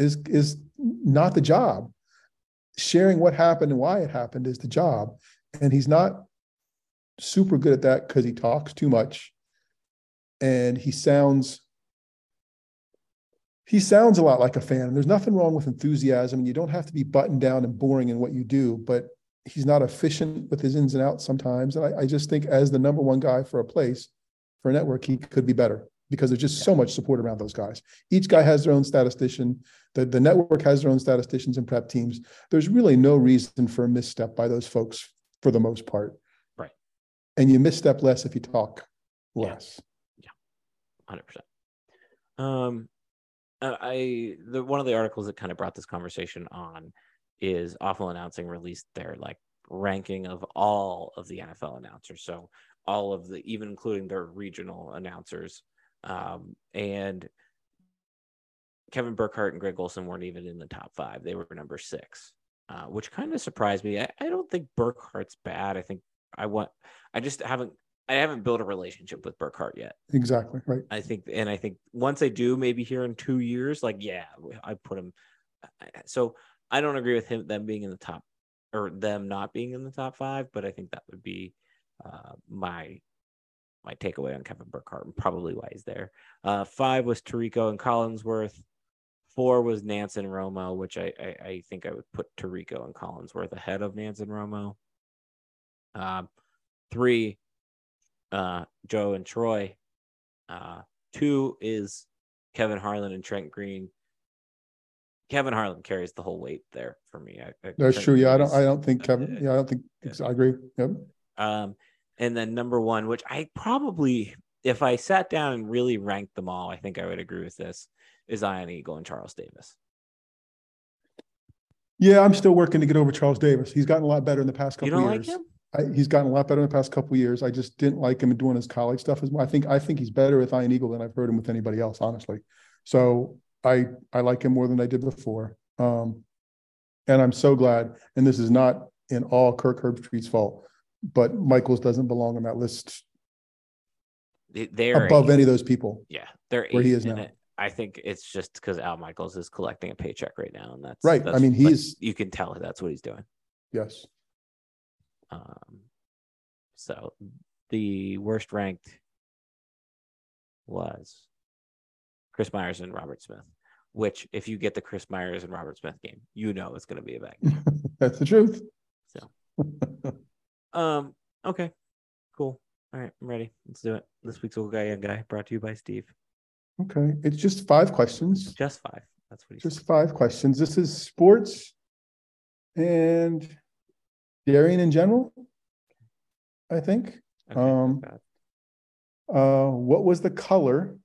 is is not the job. Sharing what happened and why it happened is the job. And he's not super good at that because he talks too much and he sounds he sounds a lot like a fan. And there's nothing wrong with enthusiasm. And you don't have to be buttoned down and boring in what you do, but he's not efficient with his ins and outs sometimes. And I, I just think as the number one guy for a place, for a network, he could be better because there's just so much support around those guys. Each guy has their own statistician. The, the network has their own statisticians and prep teams. There's really no reason for a misstep by those folks for the most part. Right. And you misstep less if you talk less. Yeah. Hundred percent. Um, I the one of the articles that kind of brought this conversation on is awful announcing released their like ranking of all of the NFL announcers. So all of the even including their regional announcers. Um, and Kevin Burkhardt and Greg Olsen weren't even in the top five. They were number six, uh, which kind of surprised me. I, I don't think Burkhardt's bad. I think I want I just haven't I haven't built a relationship with Burkhardt yet. Exactly. Right. I think, and I think once I do, maybe here in two years, like, yeah, I put him. So I don't agree with him, them being in the top or them not being in the top five, but I think that would be uh, my my takeaway on Kevin Burkhardt and probably why he's there. Uh, five was Tirico and Collinsworth. Four was Nance and Romo, which I, I, I think I would put Tirico and Collinsworth ahead of Nance and Romo. Um, three uh, Joe and Troy. Uh, two is Kevin Harlan and Trent Green. Kevin Harlan carries the whole weight there for me. I, I, That's Trent true. Yeah, I don't. I don't think Kevin. Yeah, I don't think. Yeah. I agree. Yep. Um, and then number one, which I probably, if I sat down and really ranked them all, I think I would agree with this, is Ian Eagle and Charles Davis. Yeah, I'm still working to get over Charles Davis. He's gotten a lot better in the past couple you don't years. Like him? I, he's gotten a lot better in the past couple years. I just didn't like him doing his college stuff as much. I think I think he's better with Ian Eagle than I've heard him with anybody else, honestly. So I I like him more than I did before. Um, and I'm so glad. And this is not in all Kirk Herbstreit's fault, but Michaels doesn't belong on that list. They're above any of those people. Yeah, they're where he is now. It. I think it's just because Al Michaels is collecting a paycheck right now, and that's right. That's, I mean, he's you can tell that's what he's doing. Yes. Um, so the worst ranked was Chris Myers and Robert Smith, which if you get the Chris Myers and Robert Smith game, you know it's going to be a bad game. (laughs) That's the truth. So, (laughs) um, okay, cool. All right, I'm ready. Let's do it. This week's old guy young guy brought to you by Steve. Okay, it's just five questions, Just five. That's what he said. just five questions. This is sports and dairying in general. I think. Okay, um. Uh, what was the color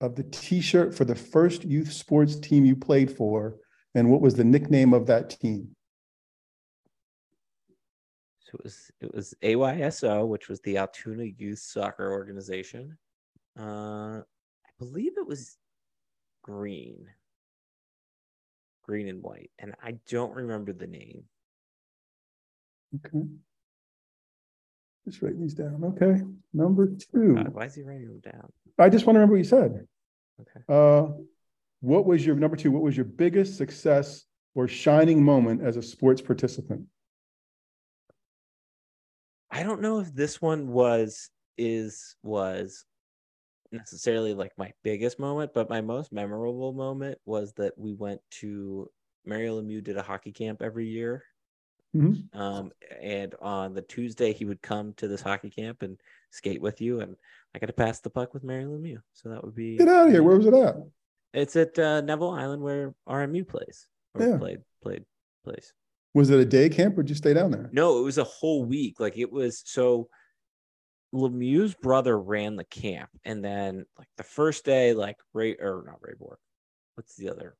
of the T-shirt for the first youth sports team you played for? And what was the nickname of that team? So it was it was AYSO, which was the Altoona Youth Soccer Organization. Uh, I believe it was green, green and white, and I don't remember the name. Okay. Just write these down. Okay, number two. God, why is he writing them down? I just want to remember what you said. Okay. Uh, what was your, number two, what was your biggest success or shining moment as a sports participant? I don't know if this one was is was necessarily like my biggest moment, but my most memorable moment was that we went to Mario Lemieux did a hockey camp every year. Mhm. Um, and on the Tuesday he would come to this hockey camp and skate with you, and I got to pass the puck with Mario Lemieux. So that would be Get out of here. Where was it at? It's at uh, Neville Island where RMU plays or Yeah. played played plays. Was it a day camp or did you stay down there? No, it was a whole week. Like it was so Lemieux's brother ran the camp, and then like the first day, like Ray or not Ray Bourque, what's the other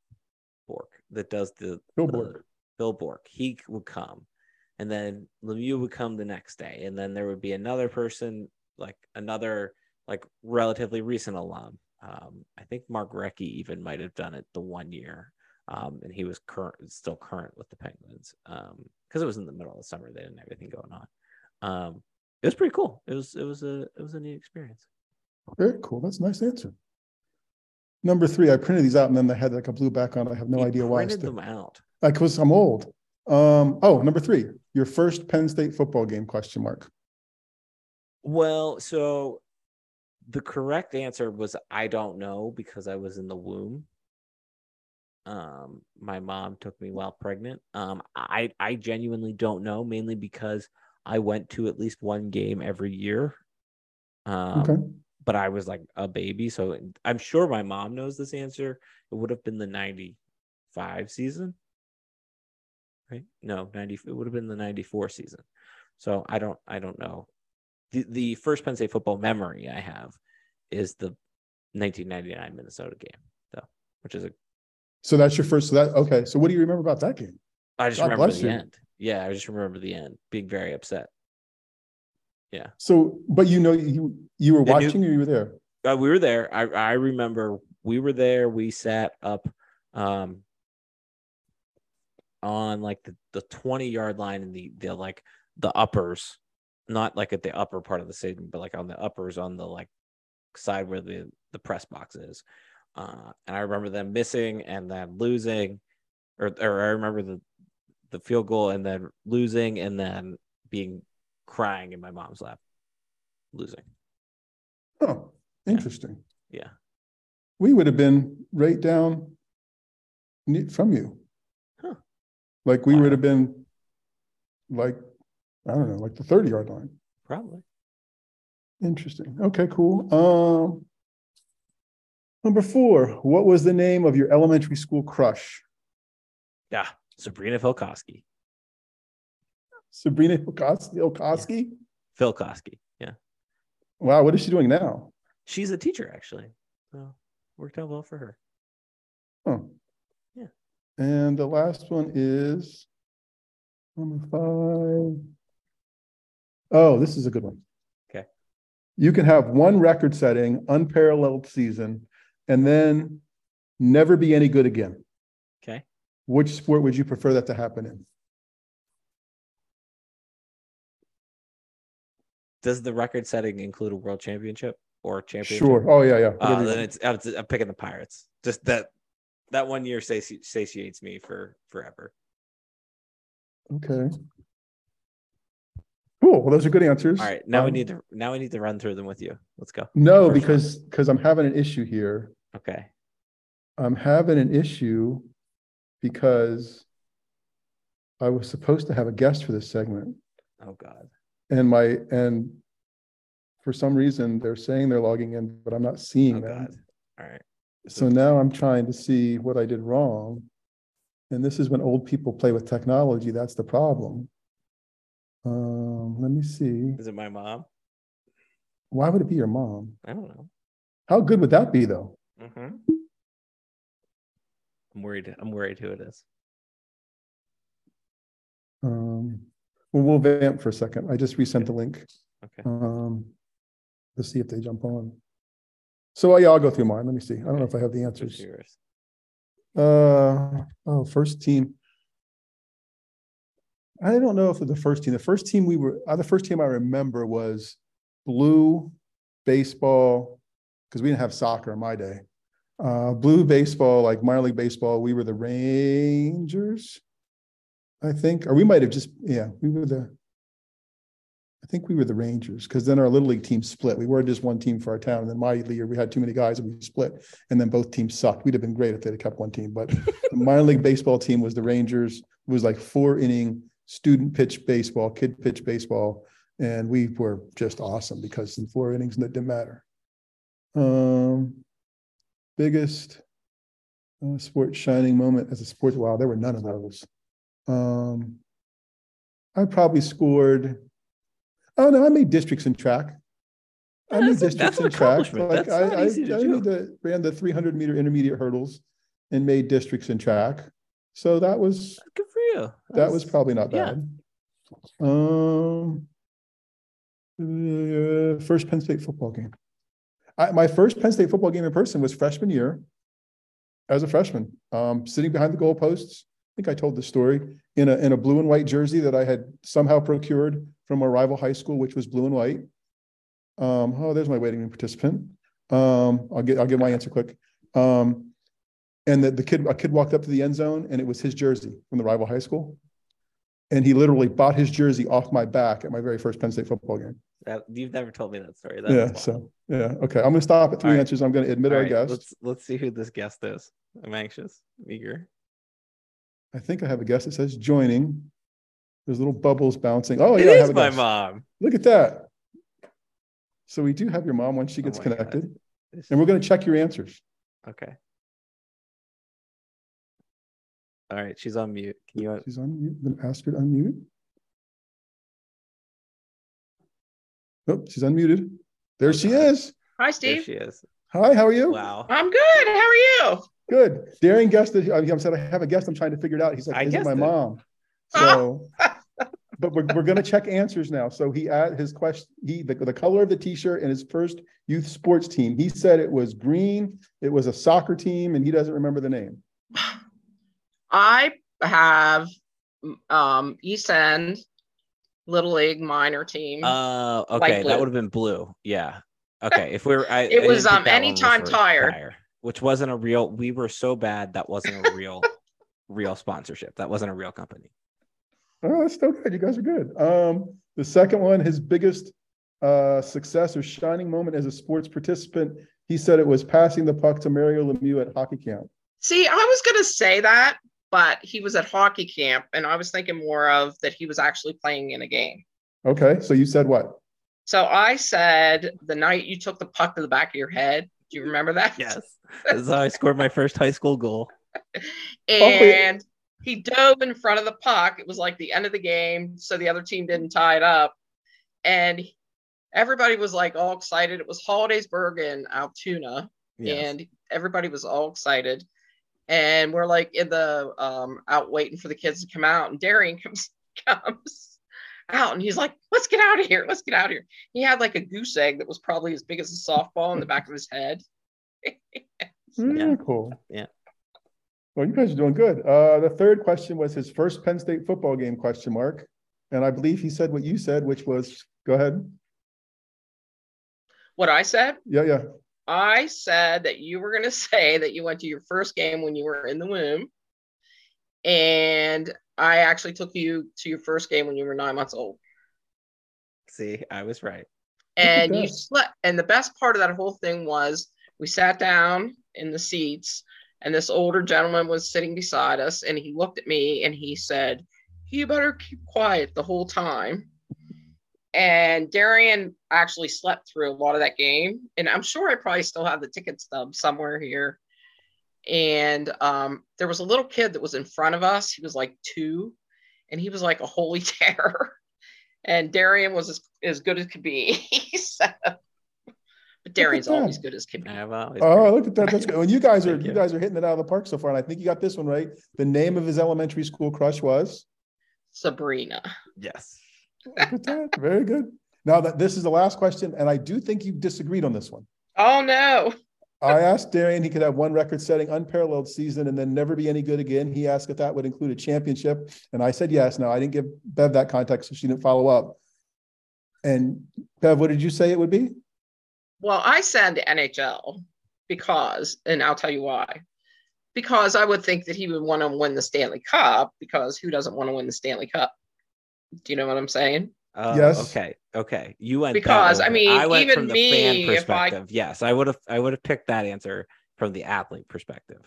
Bourque that does the Bill the- Bourque. Bill Bourque. He would come, and then Lemieux would come the next day, and then there would be another person, like another like relatively recent alum. Um, I think Mark Recchi even might have done it the one year, um, and he was current, still current with the Penguins, um, because it was in the middle of the summer. They didn't have anything going on. Um, it was pretty cool. It was it was a it was a neat experience. Very cool. That's a nice answer. Number three, I printed these out and then they had like a blue background. I have no He idea why. I printed them out. Like, cause I'm old. Um, oh, number three, your first Penn State football game question mark. Well, so the correct answer was I don't know because I was in the womb. Um, my mom took me while pregnant. Um, I I genuinely don't know, mainly because I went to at least one game every year. Um, Okay. but I was like a baby, so I'm sure my mom knows this answer. It would have been the '95 season, right? No, '90. It would have been the '94 season. So I don't, I don't know. The the first Penn State football memory I have is the 1999 Minnesota game, though, which is a. So that's your first, so that, okay. So what do you remember about that game? I just God remember the you. end. Yeah, I just remember the end, being very upset. Yeah. So, but you know, you, you were watching or you were there? Uh, we were there. I I remember we were there. We sat up um on like the, the 20 yard line in the the like the uppers, not like at the upper part of the stadium, but like on the uppers on the like side where the the press box is. Uh and I remember them missing and then losing or or I remember the the field goal and then losing and then being crying in my mom's lap losing. Oh, interesting. Yeah. We would have been right down from you. Huh. Like we Wow. would have been like, I don't know, like the thirty yard line. Probably. Interesting. Okay, cool. Um, number four, what was the name of your elementary school crush? Yeah, Sabrina Filkowski. Sabrina? Okoski? Filkowski. Yeah, Wow, what is she doing now? she's a teacher actually. So worked out well for her. Oh. Yeah. And the last one is number five. Oh, this is a good one. Okay. You can have one record setting, unparalleled season, and then never be any good again. Okay. Which sport would you prefer that to happen in? Does the record setting include a world championship or championship? Sure. Oh, yeah, yeah. Uh, then it's, it's I'm picking the Pirates. Just that that one year sati- satiates me for forever. Okay. Cool. Well, those are good answers. All right, now we Um, need to now we need to run through them with you. Let's go. No, first because, because I'm having an issue here. Okay. I'm having an issue because I was supposed to have a guest for this segment Oh God. and my, and for some reason, they're saying they're logging in, but I'm not seeing Oh. God. All right. So now I'm trying to see what I did wrong. And this is when old people play with technology. That's the problem. Um, let me see. Is it my mom? Why would it be your mom? I don't know. How good would that be, though? Mm-hmm. I'm worried. I'm worried who it is. Um, well, we'll vamp for a second. I just resent the link. Okay. Um, let's see if they jump on. So yeah, I'll go through mine. Let me see. I don't know if I have the answers. Uh, oh, first team. I don't know if it's the first team. The first team we were, uh, the first team I remember was blue baseball, because we didn't have soccer in my day. Uh, blue baseball, like minor league baseball, we were the Rangers. I think, or we might have just, yeah, we were the. I think we were the Rangers, because then our little league team split. We were just one team for our town, and then my year we had too many guys and we split, and then both teams sucked. We'd have been great if they'd have kept one team, but (laughs) the minor league baseball team was the Rangers. It was like four inning student pitch baseball, kid pitch baseball, and we were just awesome because in four innings it didn't matter. Um, biggest uh, sports shining moment as a sports. Wow, there were none of those. Um, I probably scored. Oh no, I made districts in track. I made districts in track. Like I, I, I do. made the, ran the 300 meter intermediate hurdles and made districts in track. So that was Good for you. that was probably not bad. yeah. Um, uh, first Penn State football game. I, my first Penn State football game in person was freshman year. As a freshman, um, sitting behind the goalposts. I think I told the story in a in a blue and white jersey that I had somehow procured from a rival high school, which was blue and white. Um, oh, there's my waiting room participant. Um, I'll get I'll give my answer quick. Um, and the, the kid a kid walked up to the end zone and it was his jersey from the rival high school. And he literally bought his jersey off my back at my very first Penn State football game. That, you've never told me that story. That yeah. So yeah. Okay. I'm gonna stop at three All right. answers. I'm gonna admit All our right, guest. Let's let's see who this guest is. I'm anxious, eager. I think I have a guest that says joining. There's little bubbles bouncing. Oh It yeah, I have my guest. mom. Look at that. So we do have your mom once she Oh gets God. connected, and we're gonna check your answers. Okay. All right, she's on mute. Can you? She's on mute. Ask her to unmute. Oh, she's unmuted. There she is. Hi, Steve. There Steve. she is. Hi, how are you? Wow. I'm good. How are you? Good. Darian guest that I said I have a guest. I'm trying to figure it out. He's like, I is it my it. mom? (laughs) So, but we're, we're gonna check answers now. So he add his question. He the, the color of the T-shirt and his first youth sports team. He said it was green. It was a soccer team, and he doesn't remember the name. (sighs) I have um East End Little League minor team. Uh, okay, that would have been blue. Yeah. (laughs) Okay, if we were, I, It I was, um, Anytime for Tire. which wasn't a real. We were so bad that wasn't a real, (laughs) real sponsorship. That wasn't a real company. Oh, that's still good. You guys are good. Um, the second one, his biggest uh, success or shining moment as a sports participant, he said it was passing the puck to Mario Lemieux at hockey camp. See, I was gonna say that, but he was at hockey camp, and I was thinking more of that he was actually playing in a game. Okay, so you said what? So I said the night you took the puck to the back of your head. Do you remember that? Yes, (laughs) that's how I scored my first high school goal. Oh, and he dove in front of the puck. It was like the end of the game, so the other team didn't tie it up. And everybody was like all excited. It was Hollidaysburg and Altoona, Yes. and everybody was all excited. And we're like in the um out waiting for the kids to come out, and Darian (laughs) comes comes out and he's like, Let's get out of here, let's get out of here. He had like a goose egg that was probably as big as a softball in the back of his head. (laughs) Yeah, cool. Yeah. Well, you guys are doing good. Uh, the third question was his first Penn State football game question mark. And I believe he said what you said, which was, go ahead. What I said? Yeah, yeah. I said that you were going (laughs) to say that you went to your first game when you were in the womb. And I actually took you to your first game when you were nine months old. See, I was right. And you slept. And the best part of that whole thing was we sat down in the seats, and this older gentleman was sitting beside us. And he looked at me and he said, You better keep quiet the whole time. And Darian actually slept through a lot of that game. And I'm sure I probably still have the ticket stub somewhere here. And um, there was a little kid that was in front of us. He was like two, and he was like a holy (laughs) terror. And Darian was as, as good as could be. (laughs) so, but Darian's always good as can be. I've always Oh, look at that. That's good. Well, you guys are, you you. guys are hitting it out of the park so far. And I think you got this one right. The name of his elementary school crush was? Sabrina. yes. Very good. Now that this is the last question, and I do think you disagreed on this one. Oh no. I asked Darian, he could have one record setting unparalleled season and then never be any good again. He asked if that would include a championship. And I said yes. Now I didn't give Bev that context, so she didn't follow up. And Bev, what did you say it would be? Well, I said the NHL because, and I'll tell you why. Because I would think that he would want to win the Stanley Cup, because who doesn't want to win the Stanley Cup? Do you know what I'm saying? Oh, Yes. Okay. Okay. You went Because, I mean, I went even from the me, fan if I- perspective. Yes, I would have. I would have picked that answer from the athlete perspective.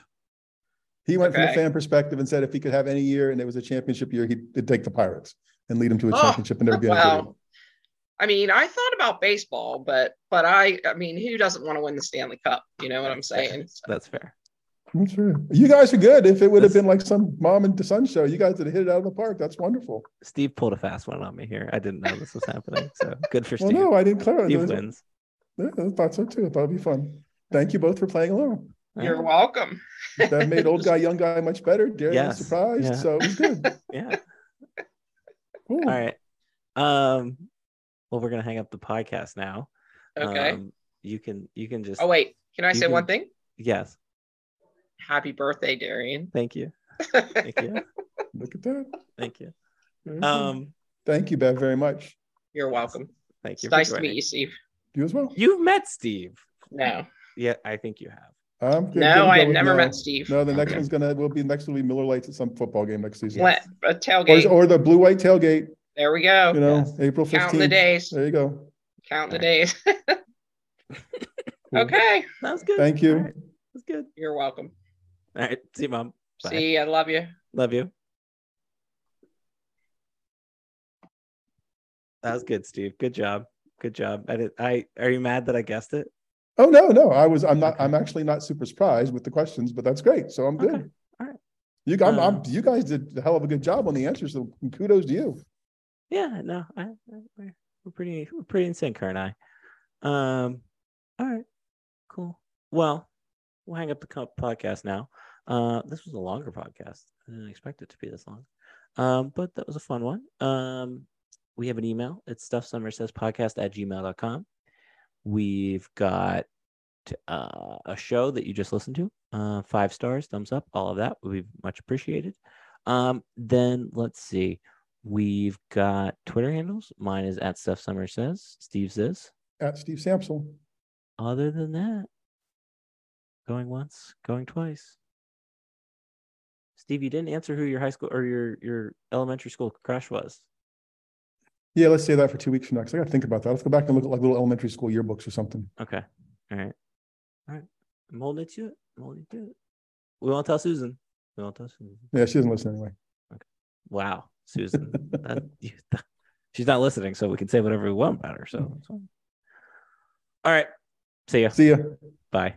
He went from the fan perspective and said if he could have any year and it was a championship year, he'd take the Pirates and lead them to a Oh, championship and never be any good. Well, I mean, I thought about baseball, but but I I mean, who doesn't want to win the Stanley Cup? You know what I'm saying? So- That's fair. That's true. You guys are good. If it would have been like some mom and son show, you guys would have hit it out of the park. That's wonderful. Steve pulled a fast one on me here. I didn't know this was happening. So good for (laughs) Well, Steve. no, I didn't clarify. Steve wins. Yeah, I thought so too. I thought it'd be fun. Thank you both for playing along. You're welcome. That made old guy, young guy much better. Darian was surprised, yeah. so it was good. (laughs) Yeah. Cool. All right. Um. Well, we're gonna hang up the podcast now. Okay. Um, you can. You can just. oh wait, can I say can- one thing? Yes. Happy birthday, Darian. Thank you. Thank you. (laughs) Look at that. Thank you. Very good. Um. Thank you, Bev, very much. You're welcome. Thank you. for nice to meet you, Steve. You as well. You've met Steve. No, Yeah, I think you have. I'm good. no, Gonna I have with never no. met Steve. No, the next Okay. one's gonna will be next will be Miller Lights at some football game next season. Let, a Or, tailgate. or the blue white tailgate, there we go. you know, Yes. April Counting the fifteenth. days. There you go. Counting the Alright. days. Cool. (laughs) okay. That was good. Thank you. All right. That's good. You're welcome. All right. See you, mom. Bye. See, I love you. Love you. That was good, Steve. Good job. Good job. I did. I are you mad that I guessed it? Oh no, no, I was. I'm not. Okay. I'm actually not super surprised with the questions, but that's great. So I'm good. Okay. All right. You, I'm, I'm, Um, you guys did a hell of a good job on the answers. So kudos to you. Yeah. No. I, I we're, we're pretty. We're pretty in sync, her and I. Um. All right. Cool. Well, we'll hang up the podcast now. Uh, this was a longer podcast. I didn't expect it to be this long. Um, but that was a fun one. Um, we have an email. It's Stuff Somers Says podcast at gmail.com. We've got uh, a show that you just listened to. Uh, five stars, thumbs up, all of that would be much appreciated. Um, then let's see. We've got Twitter handles. Mine is at Stuff Somers Says. Steve says. At Steve Sampsell. Other than that, going once, going twice. Steve, you didn't answer who your high school or your your elementary school crush was. Yeah, let's say that for two weeks from now. Cause I got to think about that. Let's go back and look at like little elementary school yearbooks or something. Okay. All right. All right. Holding it to it. Holding it to it. We won't tell Susan. We won't tell Susan. Yeah, she doesn't listen anyway. Okay. Wow, Susan. that, (laughs) you, she's not listening, so we can say whatever we want about her. So. All right. See ya. See ya. Bye.